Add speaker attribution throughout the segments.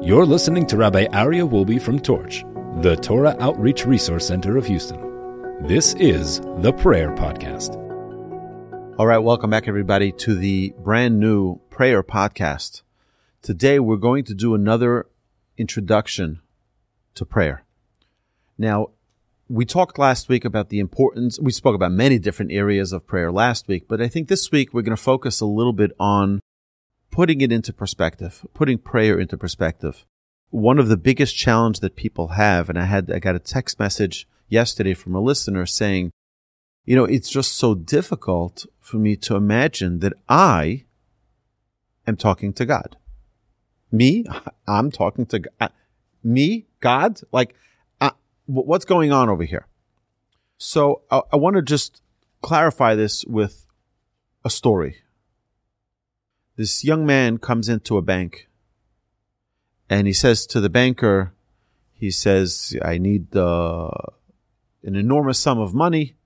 Speaker 1: You're listening to Rabbi Aryeh Wolbe from Torch, the Torah Outreach Resource Center of Houston. This is the Prayer Podcast.
Speaker 2: All right, welcome back, everybody, to the brand new Prayer Podcast. Today, we're going to do another introduction to prayer. Now, we talked last week about the importance, we spoke about many different areas of prayer last week, but I think this week we're going to focus a little bit on putting it into perspective, putting prayer into perspective. One of the biggest challenge that people have, and I had, I got a text message yesterday from a listener saying, you know, it's just so difficult for me to imagine that I am talking to God. Me, I'm talking to God. Uh, me, God, like uh, what's going on over here? So I, I want to just clarify this with a story. This young man comes into a bank and he says to the banker, he says, I need uh, an enormous sum of money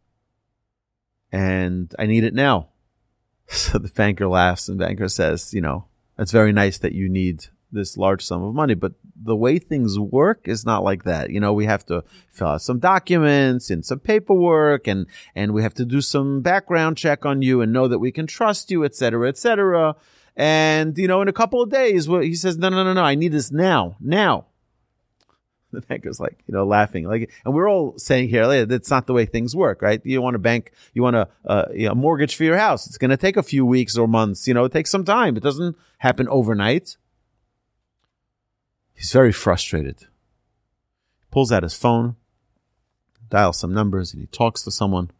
Speaker 2: and I need it now. So the banker laughs and the banker says, you know, it's very nice that you need this large sum of money, but the way things work is not like that. You know, we have to fill out some documents and some paperwork and, and we have to do some background check on you and know that we can trust you, et cetera, et cetera. And, you know, in a couple of days, he says, no, no, no, no, I need this now, now. The banker's like, you know, laughing. Like, and we're all saying here, that's not the way things work, right? You want a bank, you want a, you know, mortgage for your house. It's going to take a few weeks or months. You know, it takes some time. It doesn't happen overnight. He's very frustrated. Pulls out his phone, dials some numbers, and he talks to someone,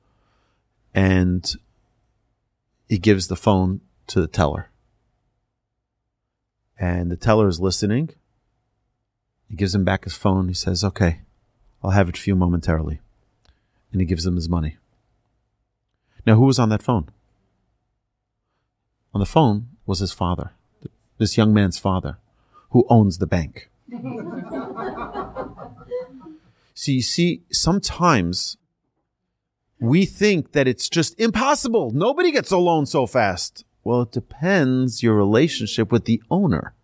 Speaker 2: and he gives the phone to the teller. And the teller is listening. He gives him back his phone. He says, Okay, I'll have it for you momentarily. And he gives him his money. Now, who was on that phone? On the phone was his father, this young man's father, who owns the bank. so you see, sometimes we think that it's just impossible. Nobody gets a loan so fast. Well, it depends your relationship with the owner.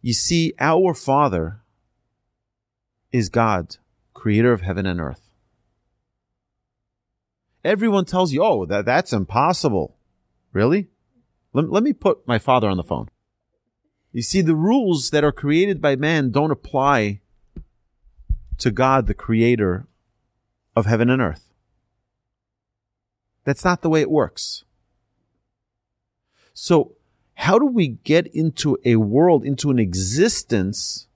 Speaker 2: You see, our Father is God, creator of heaven and earth. Everyone tells you, oh, that, that's impossible. Really? Let, let me put my father on the phone. You see, the rules that are created by man don't apply to God, the creator of heaven and earth. That's not the way it works. So, how do we get into a world, into an existence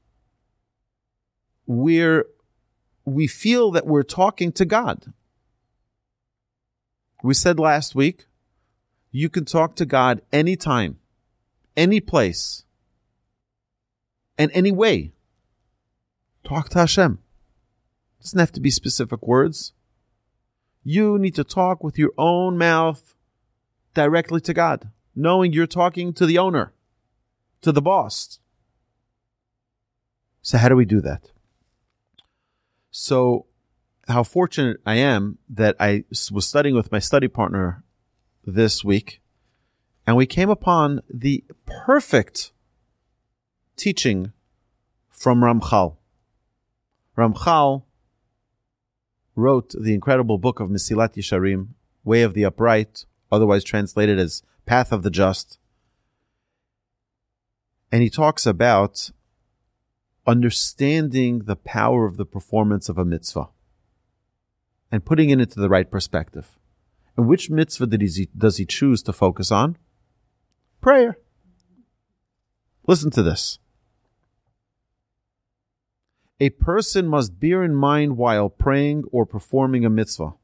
Speaker 2: where we feel that we're talking to God? We said last week, you can talk to God anytime, any place and any way. Talk to Hashem. Doesn't have to be specific words. You need to talk with your own mouth directly to God, knowing you're talking to the owner, to the boss. So, how do we do that? So, how fortunate I am that I was studying with my study partner this week, and we came upon the perfect teaching from Ramchal. Ramchal wrote the incredible book of Mesillat Yesharim, Way of the Upright, otherwise translated as Path of the Just. And he talks about understanding the power of the performance of a mitzvah and putting it into the right perspective. And which mitzvah he, does he choose to focus on? Prayer. Listen to this. A person must bear in mind while praying or performing a mitzvah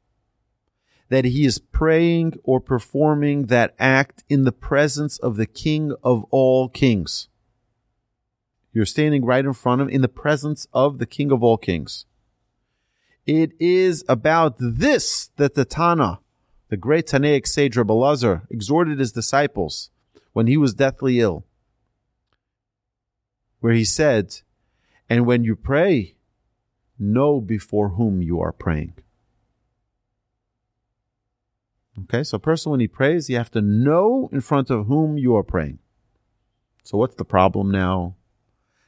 Speaker 2: that he is praying or performing that act in the presence of the King of all kings. You're standing right in front of, him in the presence of the King of all kings. It is about this that the Tana, the great Tanaic sage Lazar, exhorted his disciples when he was deathly ill, where he said, And when you pray, know before whom you are praying. Okay, so a person when he prays, you have to know in front of whom you are praying. So what's the problem now?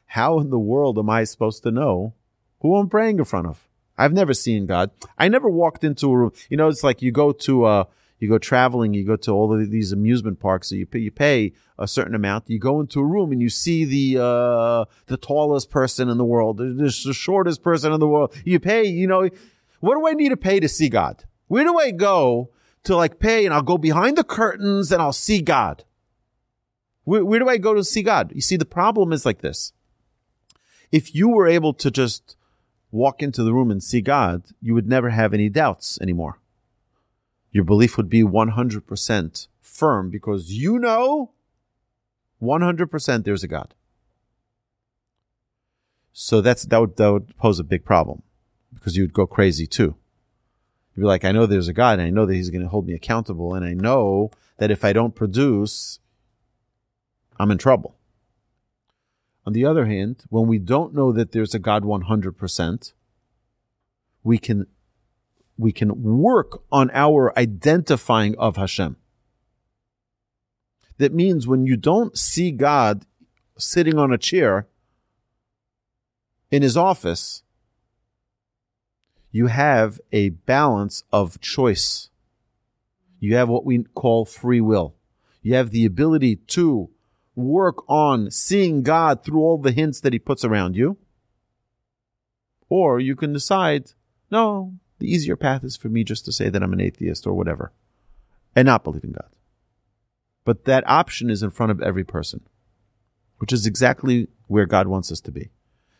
Speaker 2: how in the world am I supposed to know who I'm praying in front of? I've never seen God. I never walked into a room. You know, it's like you go to, uh, you go traveling, you go to all of these amusement parks, so you pay, you pay a certain amount. You go into a room and you see the, uh, the tallest person in the world, the, the shortest person in the world. You pay, you know, what do I need to pay to see God? Where do I go to like pay and I'll go behind the curtains and I'll see God? Where, where do I go to see God? You see, the problem is like this. If you were able to just walk into the room and see God, you would never have any doubts anymore. Your belief would be 100% firm because you know 100% there's a God. So that's, that would, that would pose a big problem because you would go crazy too. You'd be like, I know there's a God and I know that he's going to hold me accountable. And I know that if I don't produce, I'm in trouble. On the other hand, when we don't know that there's a God 100%, we can, we can work on our identifying of Hashem. That means when you don't see God sitting on a chair in his office, you have a balance of choice. You have what we call free will. You have the ability to work on seeing God through all the hints that He puts around you. Or you can decide, no, the easier path is for me just to say that I'm an atheist or whatever and not believe in God. But that option is in front of every person, which is exactly where God wants us to be.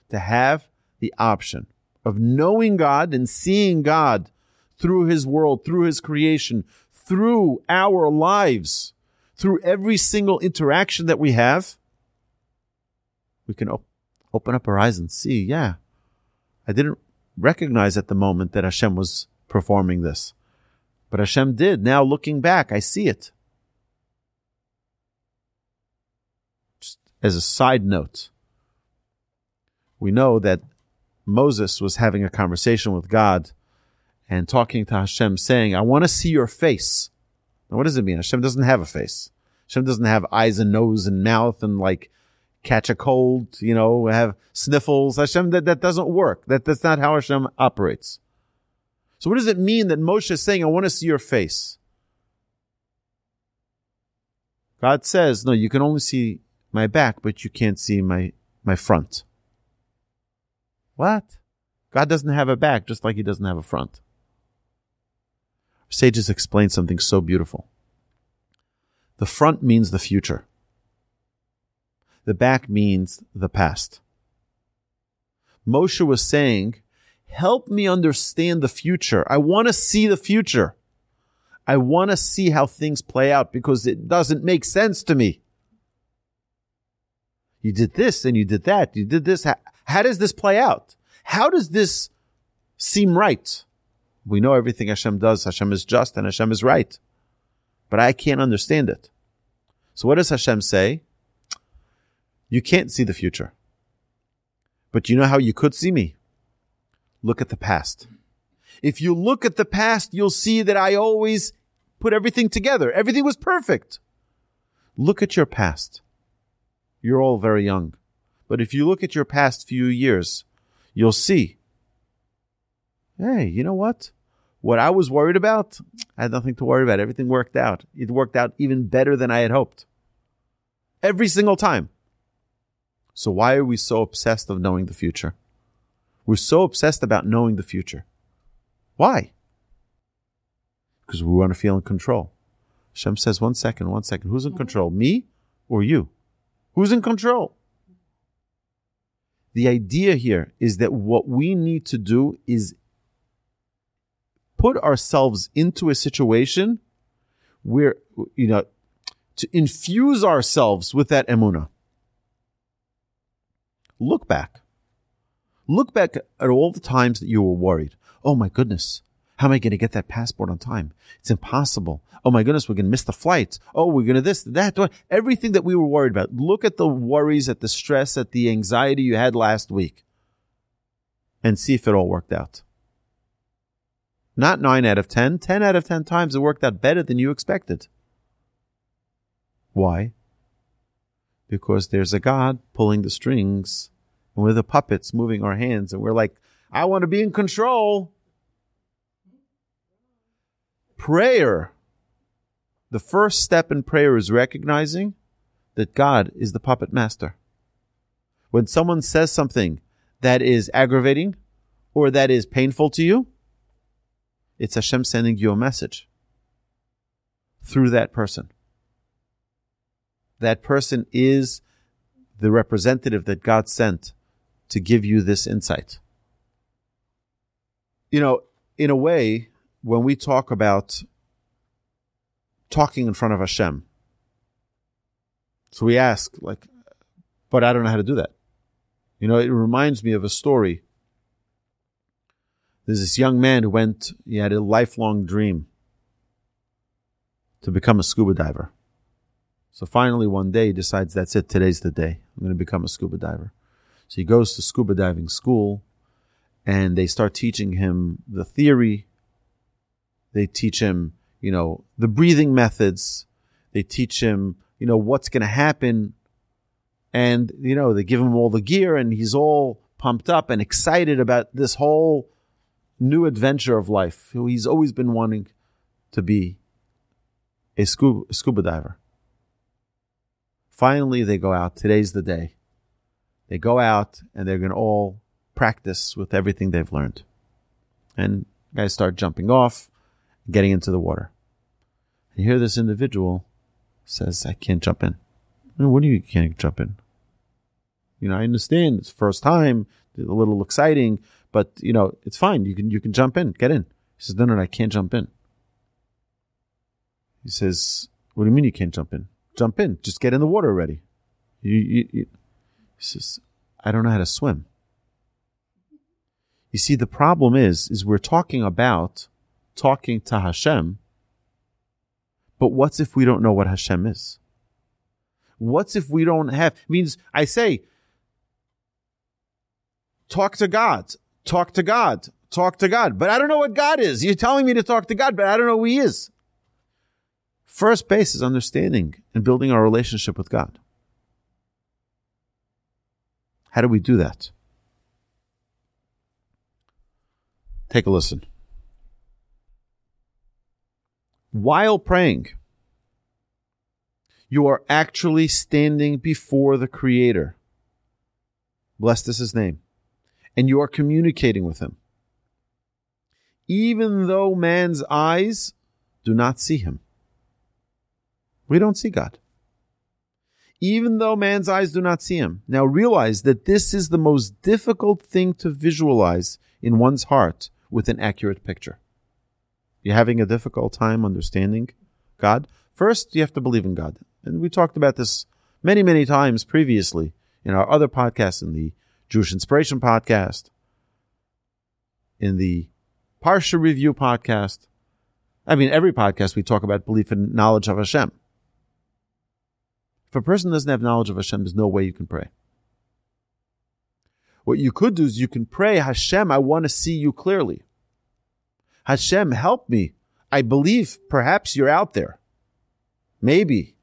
Speaker 2: To have the option of knowing God and seeing God through His world, through His creation, through our lives through every single interaction that we have, we can op- open up our eyes and see, yeah, I didn't recognize at the moment that Hashem was performing this. But Hashem did. Now looking back, I see it. Just as a side note, we know that Moses was having a conversation with God and talking to Hashem saying, I want to see your face. Now, what does it mean? Hashem doesn't have a face. Hashem doesn't have eyes and nose and mouth and like catch a cold, you know, have sniffles. Hashem, that, that doesn't work. That, that's not how Hashem operates. So what does it mean that Moshe is saying, I want to see your face? God says, no, you can only see my back, but you can't see my, my front. What? God doesn't have a back, just like he doesn't have a front. Sages explain something so beautiful. The front means the future. The back means the past. Moshe was saying, help me understand the future. I want to see the future. I want to see how things play out because it doesn't make sense to me. You did this and you did that. You did this. How, does this play out? How does this seem right? We know everything Hashem does. Hashem is just and Hashem is right. But I can't understand it. So what does Hashem say? You can't see the future. But you know how you could see me? Look at the past. If you look at the past, you'll see that I always put everything together. Everything was perfect. Look at your past. You're all very young. But if you look at your past few years, you'll see. Hey, you know what? What I was worried about, I had nothing to worry about. Everything worked out. It worked out even better than I had hoped. Every single time. So why are we so obsessed of knowing the future? We're so obsessed about knowing the future. Why? Because we want to feel in control. Hashem says, one second, one second. Who's in control? Me or you? Who's in control? The idea here is that what we need to do is put ourselves into a situation where, you know, to infuse ourselves with that emuna. Look back. Look back at all the times that you were worried. Oh my goodness. How am I going to get that passport on time? It's impossible. Oh my goodness, we're going to miss the flight. Oh, we're going to this, that, everything that we were worried about. Look at the worries, at the stress, at the anxiety you had last week and see if it all worked out. Not 9 out of 10. 10 out of 10 times it worked out better than you expected. Why? Because there's a God pulling the strings And we're the puppets moving our hands, and we're like, I want to be in control. Prayer. The first step in prayer is recognizing that God is the puppet master. When someone says something that is aggravating or that is painful to you, it's Hashem sending you a message through that person. That person is the representative that God sent to give you this insight. You know, in a way, when we talk about talking in front of Hashem, so we ask, like, but I don't know how to do that. You know, it reminds me of a story. There's this young man who went, he had a lifelong dream to become a scuba diver. So finally, one day, he decides that's it. Today's the day. I'm going to become a scuba diver. So he goes to scuba diving school and they start teaching him the theory. They teach him, you know, the breathing methods. They teach him, you know, what's going to happen. And, you know, they give him all the gear and he's all pumped up and excited about this whole new adventure of life. He's always been wanting to be a scuba, scuba diver. Finally, they go out. Today's the day. They go out and they're going to all practice with everything they've learned. And guys start jumping off, getting into the water. And here this individual says, I can't jump in. What do you can't jump in? You know, I understand it's first time, a little exciting, but you know, it's fine. You can you can jump in, get in. He says, No, no, no I can't jump in. He says, What do you mean you can't jump in? Jump in. Just get in the water already. You, you, you. He says, I don't know how to swim. You see, the problem is, is we're talking about talking to Hashem, but what's if we don't know what Hashem is? What's if we don't have, means I say, talk to God, talk to God, talk to God, but I don't know what God is. You're telling me to talk to God, but I don't know who He is. First base is understanding and building our relationship with God. How do we do that? Take a listen. While praying, you are actually standing before the Creator. Blessed is His name. And you are communicating with Him. Even though man's eyes do not see Him. We don't see God. Even though man's eyes do not see Him. Now realize that this is the most difficult thing to visualize in one's heart with an accurate picture. You're having a difficult time understanding God? First, you have to believe in God. And we talked about this many, many times previously in our other podcasts, in the Jewish Inspiration podcast, in the Parsha Review podcast. I mean, every podcast we talk about belief and knowledge of Hashem. If a person doesn't have knowledge of Hashem, there's no way you can pray. What you could do is you can pray, Hashem, I want to see you clearly. Hashem, help me. I believe perhaps you're out there. Maybe.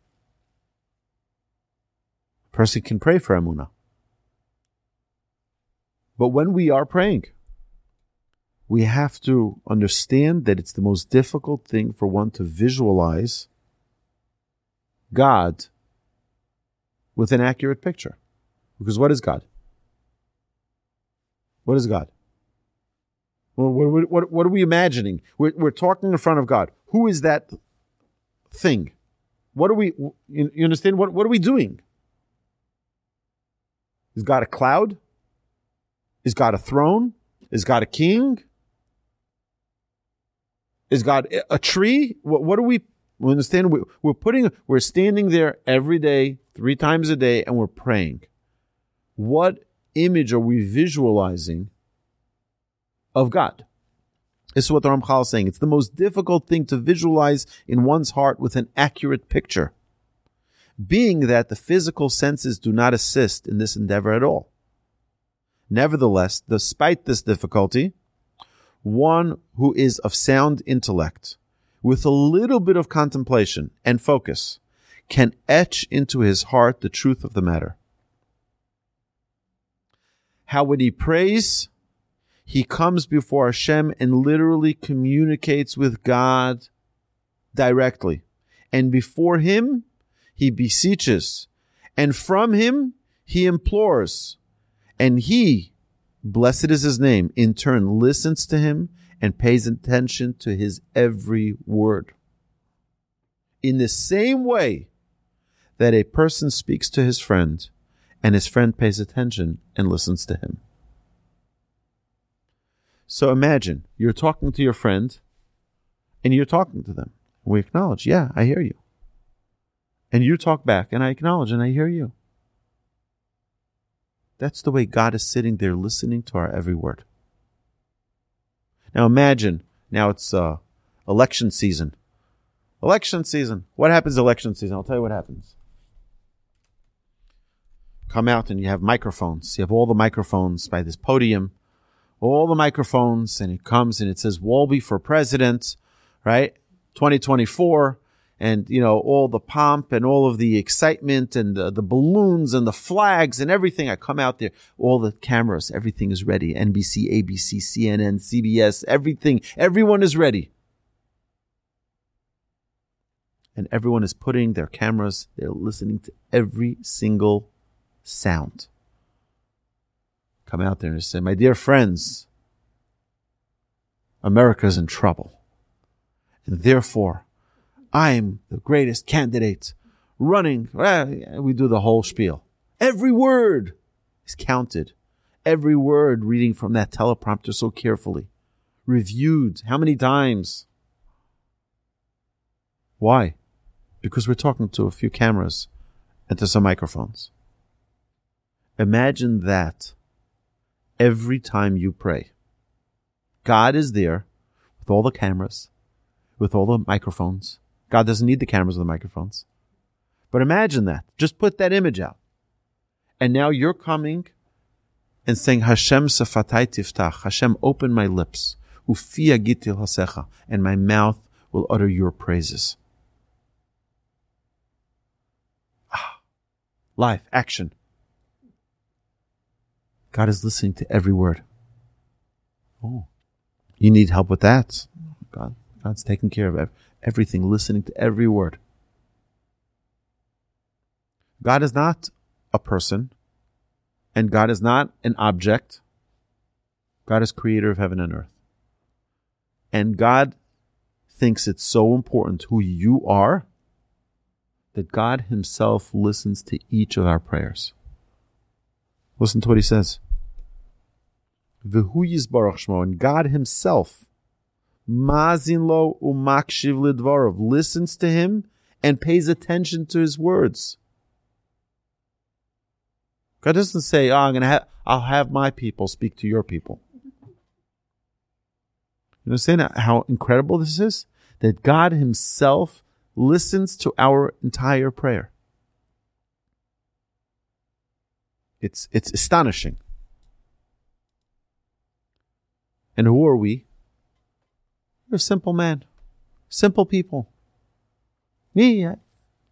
Speaker 2: Person can pray for Emunah. But when we are praying, we have to understand that it's the most difficult thing for one to visualize God with an accurate picture. Because what is God? What is God? What, what, what, what are we imagining? We're, we're talking in front of God. Who is that thing? What are we, you, understand? What, what are we doing? Is God a cloud? Is God a throne? Is God a king? Is God a tree? What, what are we, we understand? We, we're putting, we're standing there every day, three times a day, and we're praying. What image are we visualizing of God? This is what the Ramchal is saying. It's the most difficult thing to visualize in one's heart with an accurate picture, being that the physical senses do not assist in this endeavor at all. Nevertheless, despite this difficulty, one who is of sound intellect, with a little bit of contemplation and focus, can etch into his heart the truth of the matter. how would he prays, he comes before Hashem and literally communicates with God directly. And before him, he beseeches. And from him, he implores. And he, blessed is his name, in turn listens to him and pays attention to his every word. In the same way that a person speaks to his friend and his friend pays attention and listens to him. So imagine you're talking to your friend and you're talking to them. We acknowledge, yeah, I hear you. And you talk back and I acknowledge and I hear you. That's the way God is sitting there listening to our every word. Now imagine, now it's uh, election season. Election season. What happens election season? I'll tell you what happens. Come out and you have microphones. You have all the microphones by this podium, all the microphones, and it comes and it says Wolbe for president, right? 2024 and you know all the pomp and all of the excitement and the, the, balloons and the flags and everything. I come out there all the cameras everything is ready. Nbc abc cnn cbs everything everyone is ready. And everyone is putting their cameras they're listening to every single sound come out there and say my dear friends America is in trouble and therefore I'm the greatest candidate running. We do the whole spiel. Every word is counted. Every word reading from that teleprompter so carefully. Reviewed. How many times? Why? Because we're talking to a few cameras and to some microphones. Imagine that every time you pray. God is there with all the cameras, with all the microphones, God doesn't need the cameras or the microphones. But imagine that. Just put that image out. And now you're coming and saying, Hashem safatai tiftach. Hashem, open my lips. Ufi agitil hasecha. And my mouth will utter your praises. Ah, life, action. God is listening to every word. Oh, you need help with that. God, God's taking care of everything, listening to every word. God is not a person, and God is not an object. God is creator of heaven and earth. And God thinks it's so important who you are that God Himself listens to each of our prayers. Listen to what He says. V'hu yizbarach shmo, and God Himself Mazin lo umakshiv lidvarov, listens to him and pays attention to his words. God doesn't say, oh, I'm gonna I'll have my people speak to your people. You understand how incredible this is? That God himself listens to our entire prayer. It's, it's astonishing. And who are we? We're simple man. Simple people. Me,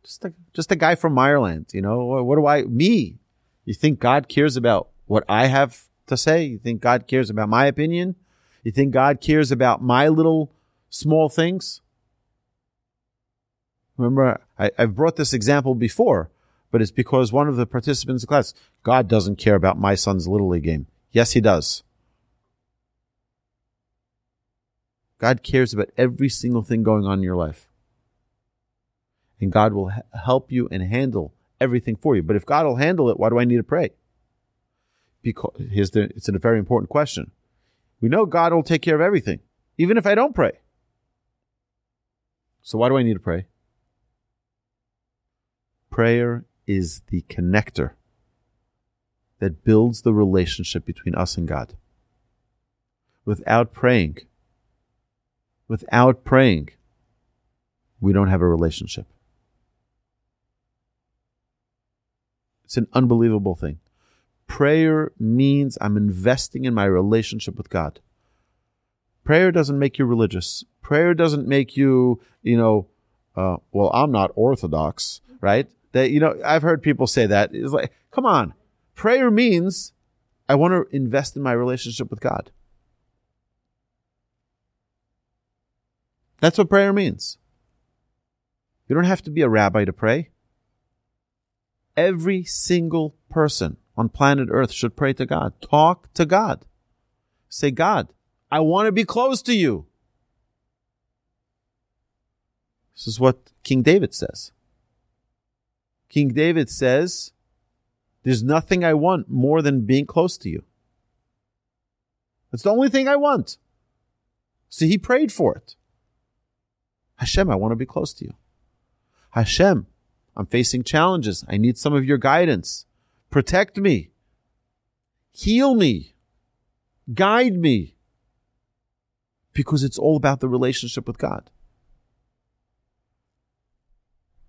Speaker 2: just a, just a guy from Ireland, you know, what do I, me? You think God cares about what I have to say? You think God cares about my opinion? You think God cares about my little small things? Remember, I I, have brought this example before, but it's because one of the participants in class, God doesn't care about my son's little league game. Yes, he does. God cares about every single thing going on in your life. And God will help you and handle everything for you. But if God will handle it, why do I need to pray? Because here's the, it's a very important question. We know God will take care of everything, even if I don't pray. So why do I need to pray? Prayer is the connector that builds the relationship between us and God. Without praying, without praying, we don't have a relationship. It's an unbelievable thing. Prayer means I'm investing in my relationship with God. Prayer doesn't make you religious. Prayer doesn't make you, you know, uh, well, I'm not Orthodox, right? That you know, I've heard people say that. It's like, come on, prayer means I want to invest in my relationship with God. That's what prayer means. You don't have to be a rabbi to pray. Every single person on planet Earth should pray to God. Talk to God. Say, God, I want to be close to you. This is what King David says. King David says, There's nothing I want more than being close to you. That's the only thing I want. See, he prayed for it. Hashem, I want to be close to you. Hashem, I'm facing challenges. I need some of your guidance. Protect me. Heal me. Guide me. Because it's all about the relationship with God.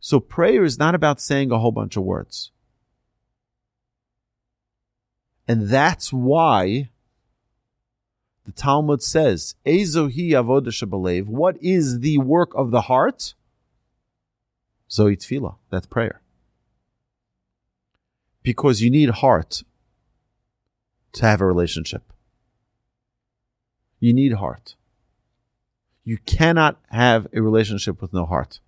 Speaker 2: So prayer is not about saying a whole bunch of words. And that's why the Talmud says, Ezohi avodah What is the work of the heart? Zoe tefillah. That's prayer. Because you need heart to have a relationship. You need heart. You cannot have a relationship with no heart.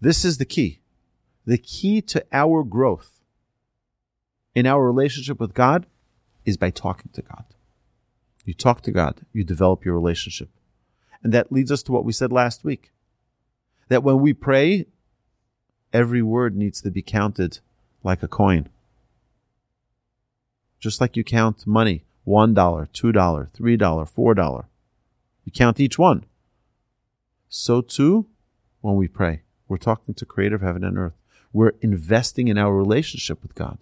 Speaker 2: This is the key. The key to our growth in our relationship with God is by talking to God. You talk to God, you develop your relationship. And that leads us to what we said last week that when we pray, every word needs to be counted like a coin. Just like you count money $1, $2, $3, $4. You count each one. So too when we pray. We're talking to creator of heaven and earth. We're investing in our relationship with God.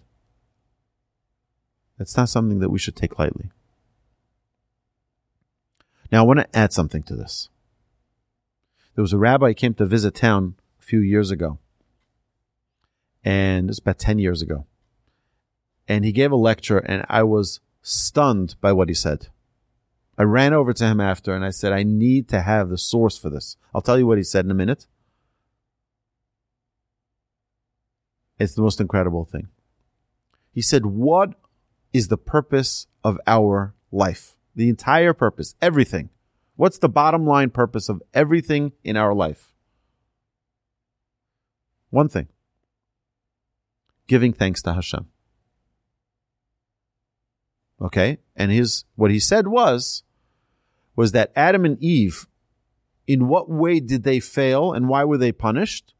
Speaker 2: That's not something that we should take lightly. Now, I want to add something to this. There was a rabbi came to visit town a few years ago, and it's about 10 years ago. And he gave a lecture, and I was stunned by what he said. I ran over to him after and I said, I need to have the source for this. I'll tell you what he said in a minute. It's the most incredible thing. He said, What is the purpose of our life? The entire purpose, everything. What's the bottom line purpose of everything in our life? One thing giving thanks to Hashem. Okay? And his what he said was was that Adam and Eve in what way did they fail and why were they punished?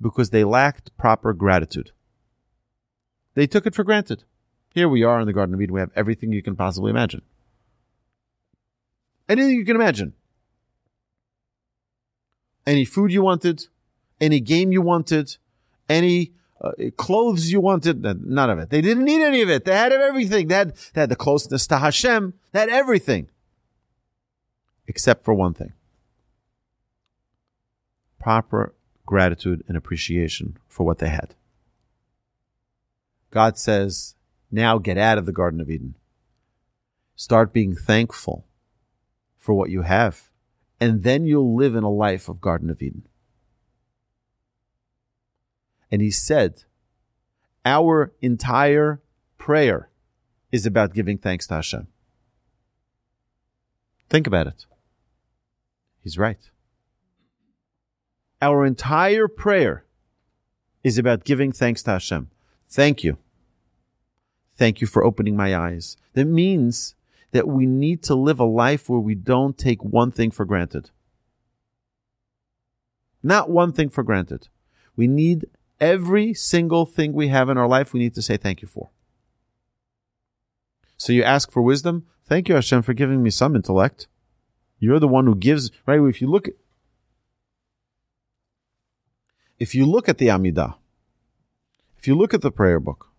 Speaker 2: because they lacked proper gratitude. They took it for granted. Here we are in the Garden of Eden. We have everything you can possibly imagine. Anything you can imagine. Any food you wanted, any game you wanted, any uh, clothes you wanted, none of it. They didn't need any of it. They had everything. They had, they had the closeness to Hashem. They had everything. Except for one thing. Proper gratitude and appreciation for what they had. God says, now get out of the Garden of Eden. Start being thankful for what you have, and then you'll live in a life of Garden of Eden. And he said, our entire prayer is about giving thanks to Hashem. Think about it. He's right. Our entire prayer is about giving thanks to Hashem. Thank you. Thank you for opening my eyes. That means that we need to live a life where we don't take one thing for granted. Not one thing for granted. We need every single thing we have in our life, we need to say thank you for. So you ask for wisdom. Thank you, Hashem, for giving me some intellect. You're the one who gives, right? If you look at, if you look at the Amidah, if you look at the prayer book,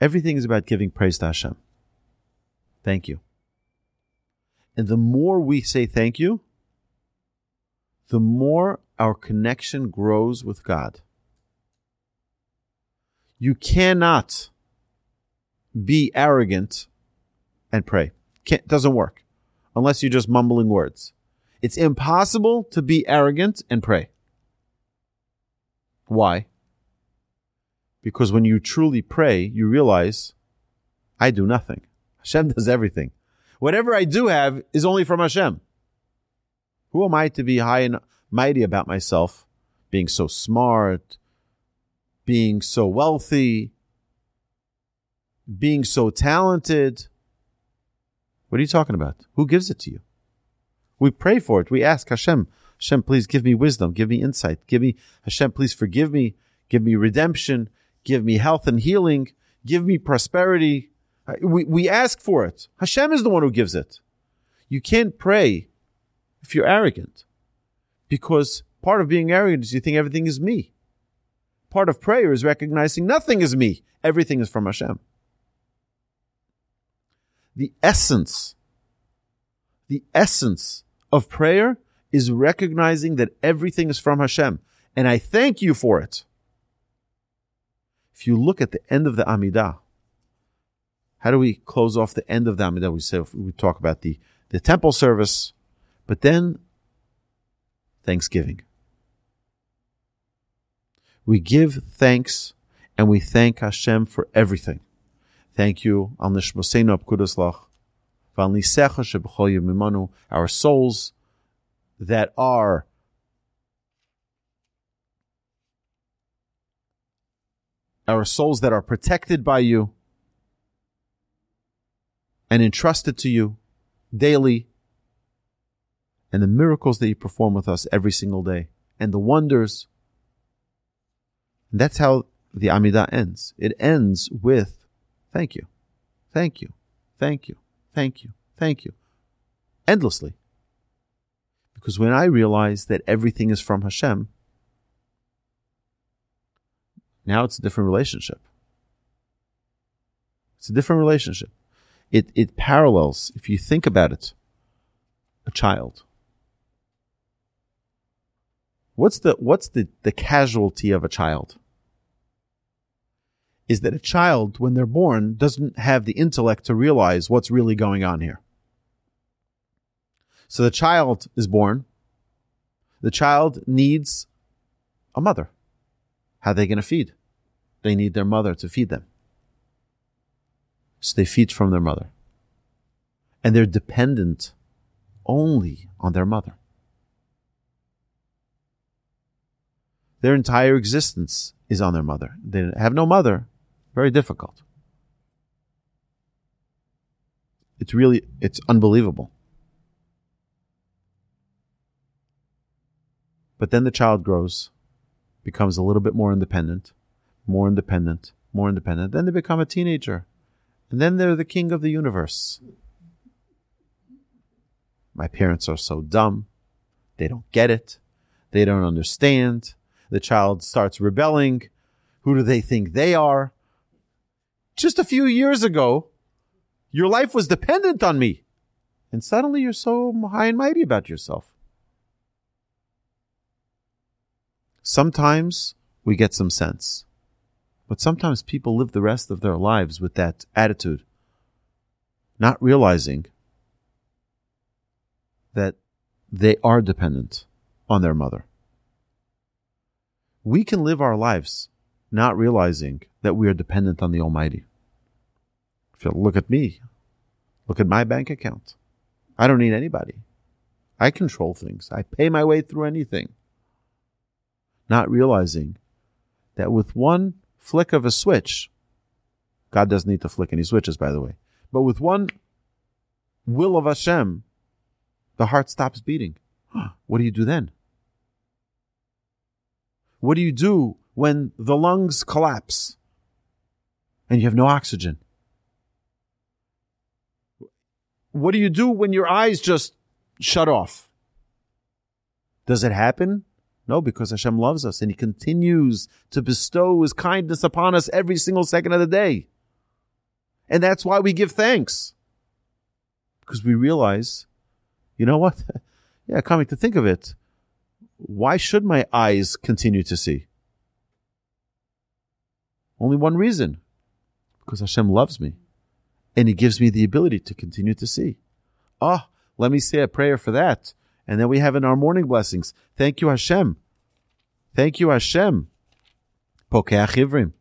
Speaker 2: everything is about giving praise to Hashem. Thank you. And the more we say thank you, the more our connection grows with God. You cannot be arrogant and pray. Can't, doesn't work unless you're just mumbling words. It's impossible to be arrogant and pray. Why? Because when you truly pray, you realize I do nothing. Hashem does everything. Whatever I do have is only from Hashem. Who am I to be high and mighty about myself, being so smart, being so wealthy, being so talented? What are you talking about? Who gives it to you? We pray for it. We ask Hashem, Hashem, please give me wisdom, give me insight, give me, Hashem, please forgive me, give me redemption, give me health and healing, give me prosperity. Uh, we, we ask for it. Hashem is the one who gives it. You can't pray if you're arrogant because part of being arrogant is you think everything is me. Part of prayer is recognizing nothing is me. Everything is from Hashem. The essence, the essence of prayer is recognizing that everything is from Hashem. And I thank you for it. If you look at the end of the Amidah, how do we close off the end of the Amidah? We say we talk about the, the temple service, but then thanksgiving. We give thanks and we thank Hashem for everything. Thank you, Al Nishmosenu Abkudaslach, our souls that are our souls that are protected by you and entrusted to you daily, and the miracles that you perform with us every single day, and the wonders. That's how the Amidah ends. It ends with thank you, thank you, thank you, thank you, thank you, endlessly. Because when I realize that everything is from Hashem, now it's a different relationship. It's a different relationship. It, it parallels, if you think about it, a child. What's the, what's the, the casualty of a child? Is that a child, when they're born, doesn't have the intellect to realize what's really going on here. So the child is born. The child needs a mother. How are they going to feed? They need their mother to feed them. So they feed from their mother. And they're dependent only on their mother. Their entire existence is on their mother. They have no mother. Very difficult. It's really, it's unbelievable. But then the child grows, becomes a little bit more independent, more independent, more independent. Then they become a teenager. And then they're the king of the universe. My parents are so dumb. They don't get it. They don't understand. The child starts rebelling. Who do they think they are? Just a few years ago, your life was dependent on me. And suddenly you're so high and mighty about yourself. Sometimes we get some sense, but sometimes people live the rest of their lives with that attitude, not realizing that they are dependent on their mother. We can live our lives not realizing that we are dependent on the Almighty. If you look at me, look at my bank account. I don't need anybody. I control things. I pay my way through anything not realizing that with one flick of a switch, God doesn't need to flick any switches, by the way, but with one will of Hashem, the heart stops beating. What do you do then? What do you do when the lungs collapse and you have no oxygen? What do you do when your eyes just shut off? Does it happen no, because Hashem loves us and He continues to bestow His kindness upon us every single second of the day. And that's why we give thanks. Because we realize, you know what? yeah, coming to think of it, why should my eyes continue to see? Only one reason. Because Hashem loves me. And He gives me the ability to continue to see. Ah, oh, let me say a prayer for that. And then we have in our morning blessings, thank you Hashem. Thank you Hashem. Pokeach Ivrim.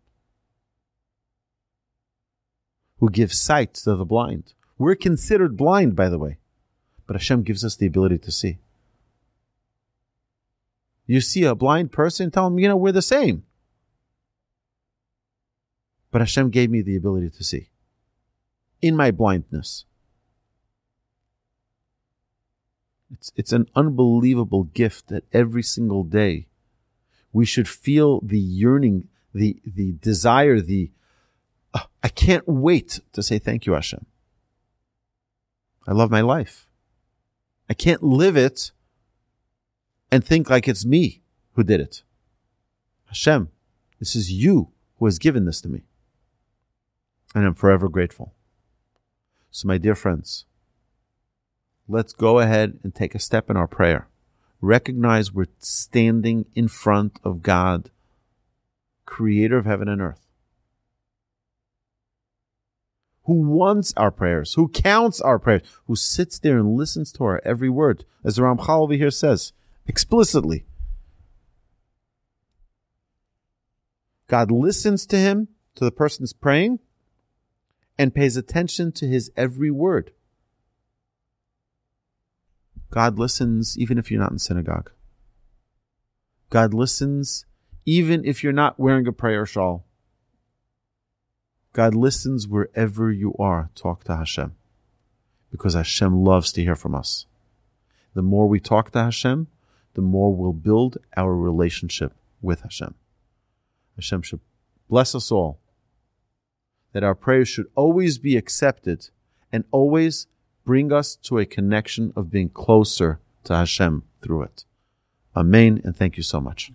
Speaker 2: who gives sight to the blind. We're considered blind, by the way, but Hashem gives us the ability to see. You see a blind person, tell him, you know, we're the same. But Hashem gave me the ability to see in my blindness. It's, it's an unbelievable gift that every single day we should feel the yearning, the, the desire, the, oh, I can't wait to say thank you, Hashem. I love my life. I can't live it and think like it's me who did it. Hashem, this is you who has given this to me. And I'm forever grateful. So, my dear friends, let's go ahead and take a step in our prayer. Recognize we're standing in front of God, creator of heaven and earth, who wants our prayers, who counts our prayers, who sits there and listens to our every word. As the Ramchal over here says explicitly, God listens to him, to the person's praying, and pays attention to his every word. God listens even if you're not in synagogue. God listens even if you're not wearing a prayer shawl. God listens wherever you are. Talk to Hashem. Because Hashem loves to hear from us. The more we talk to Hashem, the more we'll build our relationship with Hashem. Hashem should bless us all. That our prayers should always be accepted and always bring us to a connection of being closer to Hashem through it. Amen, and thank you so much.